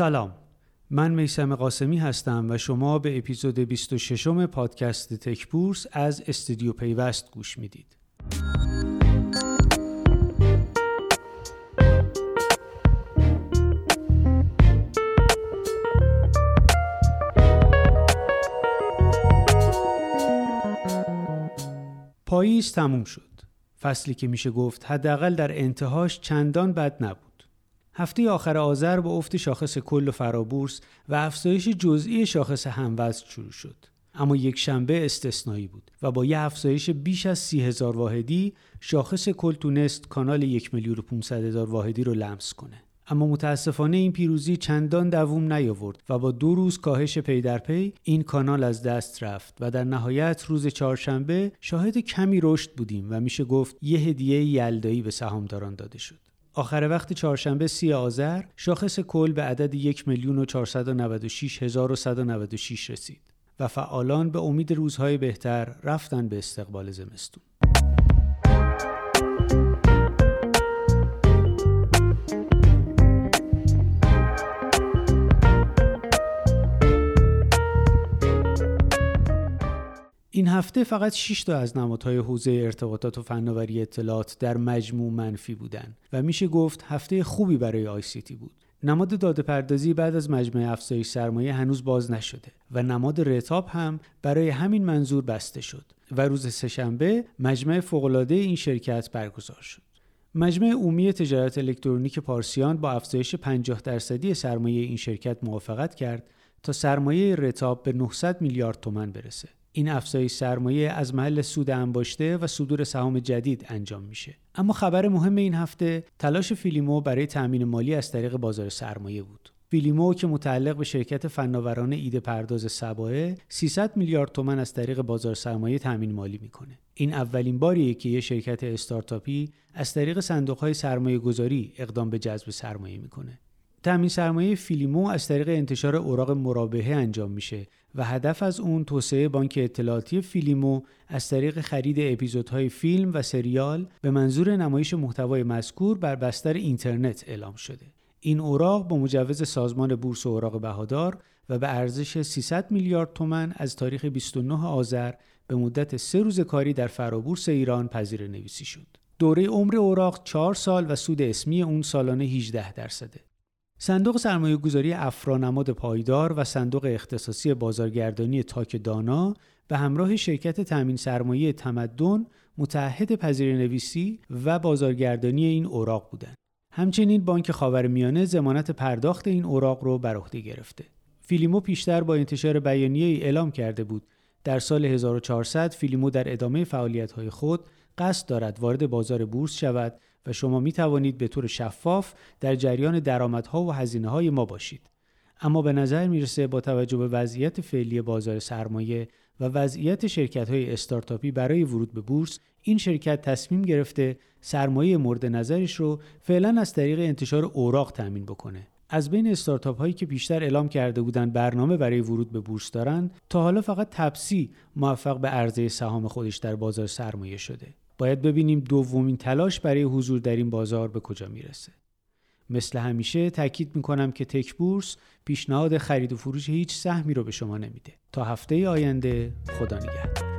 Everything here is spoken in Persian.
سلام من میسم قاسمی هستم و شما به اپیزود 26 پادکست تک بورس از استودیو پیوست گوش می‌دید. پاییز تموم شد. فصلی که میشه گفت حداقل در انتهاش چندان بد نبود. هفته آخر آذر با افت شاخص کل و فرابورس و افزایش جزئی شاخص هموزن شروع شد. اما یک شنبه استثنایی بود و با یه افزایش بیش از سی هزار واحدی شاخص کل تونست کانال یک میلیون و 500 هزار واحدی رو لمس کنه. اما متاسفانه این پیروزی چندان دووم نیاورد و با دو روز کاهش پی در پی این کانال از دست رفت و در نهایت روز چهارشنبه شاهد کمی رشد بودیم و میشه گفت یه هدیه یلدایی به سهامداران داده شد. آخر وقت چهارشنبه سی آذر شاخص کل به عدد یک میلیون و رسید و فعالان به امید روزهای بهتر رفتن به استقبال زمستون. این هفته فقط 6 تا از نمادهای حوزه ارتباطات و فناوری اطلاعات در مجموع منفی بودند و میشه گفت هفته خوبی برای آی سی تی بود. نماد داده پردازی بعد از مجمع افزایش سرمایه هنوز باز نشده و نماد رتاپ هم برای همین منظور بسته شد و روز سهشنبه مجمع فوقالعاده این شرکت برگزار شد. مجمع عمومی تجارت الکترونیک پارسیان با افزایش 50 درصدی سرمایه این شرکت موافقت کرد تا سرمایه رتاپ به 900 میلیارد تومن برسه. این افزایش سرمایه از محل سود انباشته و صدور سهام جدید انجام میشه. اما خبر مهم این هفته تلاش فیلیمو برای تأمین مالی از طریق بازار سرمایه بود. فیلیمو که متعلق به شرکت فناوران ایده پرداز صبا یه 300 میلیارد تومن از طریق بازار سرمایه تأمین مالی می‌کنه. این اولین باریه که یه شرکت استارتاپی از طریق صندوق سرمایه گذاری اقدام به جذب سرمایه می‌کنه. تامین سرمایه فیلیمو از طریق انتشار اوراق مرابحه انجام میشه و هدف از اون توسعه بانک اطلاعاتی فیلیمو از طریق خرید اپیزودهای فیلم و سریال به منظور نمایش محتوای مذکور بر بستر اینترنت اعلام شده. این اوراق با مجوز سازمان بورس اوراق بهادار و به ارزش 300 میلیارد تومن از تاریخ 29 آذر به مدت سه روز کاری در فرابورس ایران پذیر نویسی شد. دوره عمر اوراق 4 سال و سود اسمی اون سالانه 18 درصده. صندوق سرمایه گذاری افرانماد پایدار و صندوق اختصاصی بازارگردانی تاک دانا به همراه شرکت تامین سرمایه تمدن متحد پذیر نویسی و بازارگردانی این اوراق بودند. همچنین بانک خاورمیانه زمانت پرداخت این اوراق رو بر عهده گرفته. فیلیمو پیشتر با انتشار بیانیه ای اعلام کرده بود در سال 1400 فیلیمو در ادامه فعالیت‌های خود قصد دارد وارد بازار بورس شود و شما می توانید به طور شفاف در جریان درآمدها و هزینه های ما باشید. اما به نظر می‌رسه با توجه به وضعیت فعلی بازار سرمایه و وضعیت شرکت های استارتاپی برای ورود به بورس این شرکت تصمیم گرفته سرمایه مورد نظرش رو فعلا از طریق انتشار اوراق تأمین بکنه از بین استارتاپ هایی که پیشتر اعلام کرده بودند برنامه برای ورود به بورس دارند تا حالا فقط تپسی موفق به عرضه سهام خودش در بازار سرمایه شده باید ببینیم دومین تلاش برای حضور در این بازار به کجا می‌رسه. مثل همیشه تاکید می‌کنم که تک بورس پیشنهاد خرید و فروش هیچ سهمی رو به شما نمیده. تا هفته آینده خدا نگهدار.